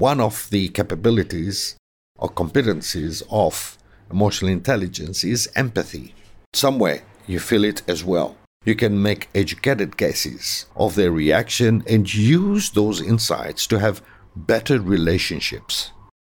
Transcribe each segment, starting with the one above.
one of the capabilities or competencies of emotional intelligence is empathy. Somewhere you feel it as well. You can make educated guesses of their reaction and use those insights to have better relationships.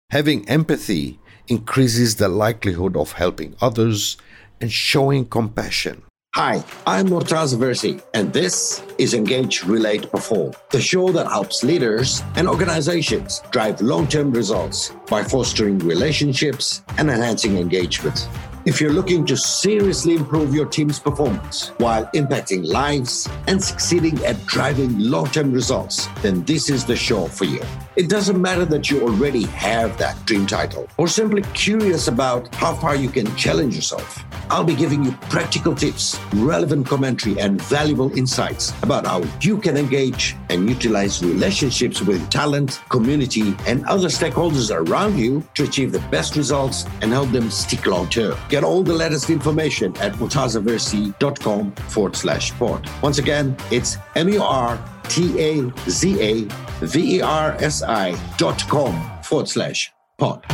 Having empathy increases the likelihood of helping others and showing compassion. Hi, I'm Murtaza Versi, and this is Engage, Relate, Perform, the show that helps leaders and organizations drive long term results by fostering relationships and enhancing engagement. If you're looking to seriously improve your team's performance while impacting lives and succeeding at driving long term results, then this is the show for you. It doesn't matter that you already have that dream title or simply curious about how far you can challenge yourself. I'll be giving you practical tips, relevant commentary, and valuable insights about how you can engage and utilize relationships with talent, community, and other stakeholders around you to achieve the best results and help them stick long term. Get all the latest information at murtazaversi.com forward slash pod. Once again, it's M U R T A Z A V E R S I dot com forward slash pod.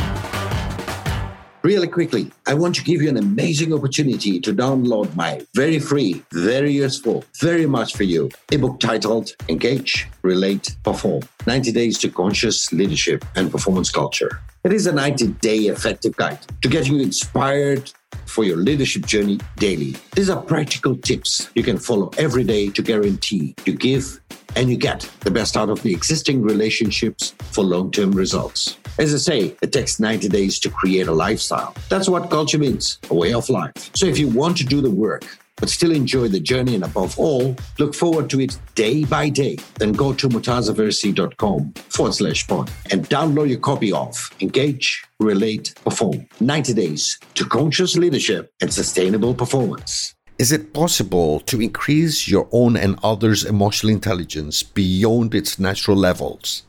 Really quickly, I want to give you an amazing opportunity to download my very free, very useful, very much for you ebook titled Engage, Relate, Perform 90 Days to Conscious Leadership and Performance Culture. It is a 90 day effective guide to get you inspired for your leadership journey daily. These are practical tips you can follow every day to guarantee you give and you get the best out of the existing relationships for long term results. As I say, it takes 90 days to create a lifestyle. That's what culture means a way of life. So if you want to do the work, but still enjoy the journey and above all, look forward to it day by day, then go to murtazaversi.com forward slash pod and download your copy of Engage, Relate, Perform 90 Days to Conscious Leadership and Sustainable Performance. Is it possible to increase your own and others' emotional intelligence beyond its natural levels?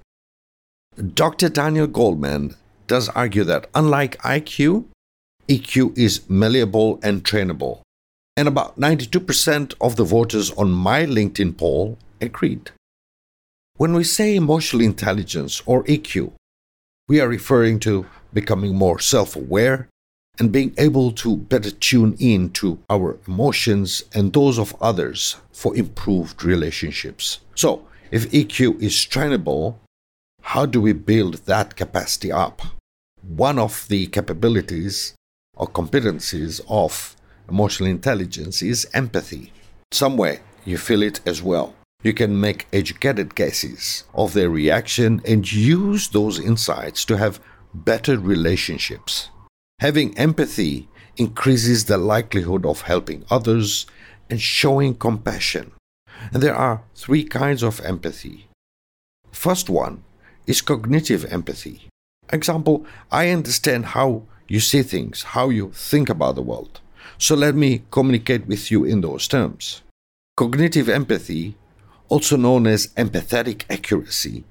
Dr. Daniel Goleman does argue that unlike IQ, EQ is malleable and trainable. And about 92% of the voters on my LinkedIn poll agreed. When we say emotional intelligence or EQ, we are referring to becoming more self aware and being able to better tune in to our emotions and those of others for improved relationships. So, if EQ is trainable, how do we build that capacity up? One of the capabilities or competencies of emotional intelligence is empathy. Somewhere you feel it as well. You can make educated guesses of their reaction and use those insights to have better relationships. Having empathy increases the likelihood of helping others and showing compassion. And there are three kinds of empathy. First one is cognitive empathy. Example, I understand how you see things, how you think about the world. So let me communicate with you in those terms. Cognitive empathy, also known as empathetic accuracy,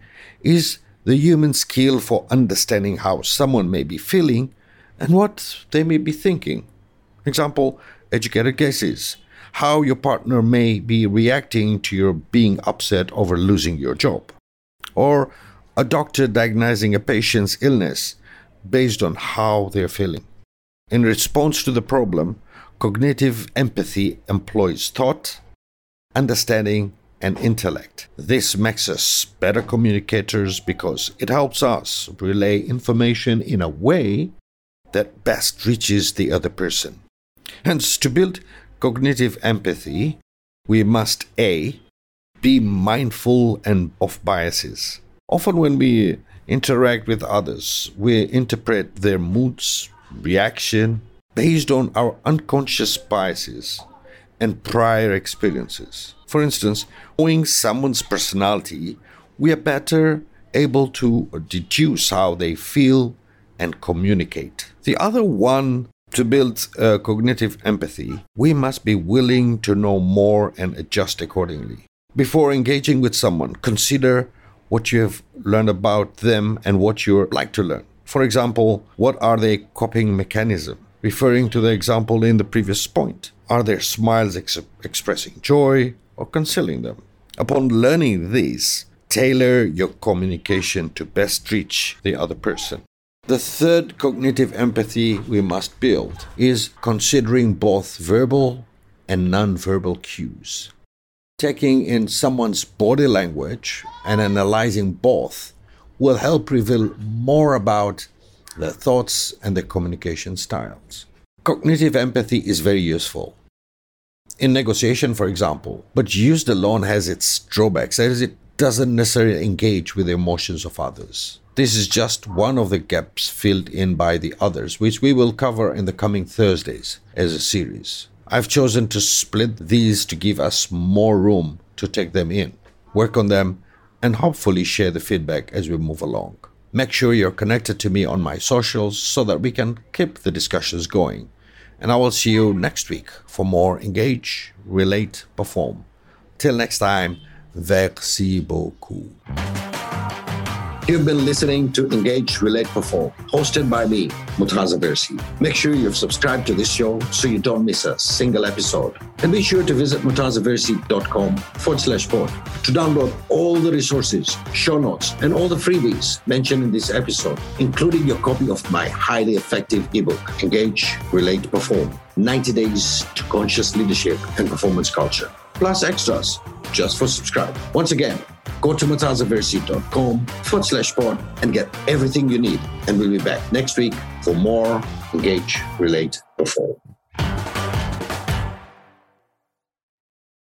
is the human skill for understanding how someone may be feeling and what they may be thinking. Example, educated guesses, how your partner may be reacting to your being upset over losing your job. Or a doctor diagnosing a patient's illness based on how they're feeling. In response to the problem, cognitive empathy employs thought, understanding, and intellect. This makes us better communicators because it helps us relay information in a way that best reaches the other person. Hence, to build cognitive empathy, we must A. Be mindful and of biases. Often, when we interact with others, we interpret their moods, reaction, based on our unconscious biases and prior experiences. For instance, knowing someone's personality, we are better able to deduce how they feel and communicate. The other one to build uh, cognitive empathy, we must be willing to know more and adjust accordingly. Before engaging with someone, consider what you have learned about them and what you like to learn. For example, what are their coping mechanisms? Referring to the example in the previous point, are their smiles ex- expressing joy or concealing them? Upon learning this, tailor your communication to best reach the other person. The third cognitive empathy we must build is considering both verbal and nonverbal cues. Taking in someone's body language and analyzing both will help reveal more about their thoughts and their communication styles. Cognitive empathy is very useful. In negotiation, for example, but used alone has its drawbacks, that is, it doesn't necessarily engage with the emotions of others. This is just one of the gaps filled in by the others, which we will cover in the coming Thursdays as a series. I've chosen to split these to give us more room to take them in, work on them, and hopefully share the feedback as we move along. Make sure you're connected to me on my socials so that we can keep the discussions going. And I will see you next week for more Engage, Relate, Perform. Till next time, merci beaucoup. You've been listening to Engage, Relate, Perform, hosted by me, Murtaza Versi. Make sure you've subscribed to this show so you don't miss a single episode. And be sure to visit murtazaversi.com forward slash pod to download all the resources, show notes, and all the freebies mentioned in this episode, including your copy of my highly effective ebook, Engage, Relate, Perform 90 Days to Conscious Leadership and Performance Culture, plus extras just for subscribe. Once again, go to murtazaversi.com forward slash pod and get everything you need. And we'll be back next week for more Engage, Relate, Perform.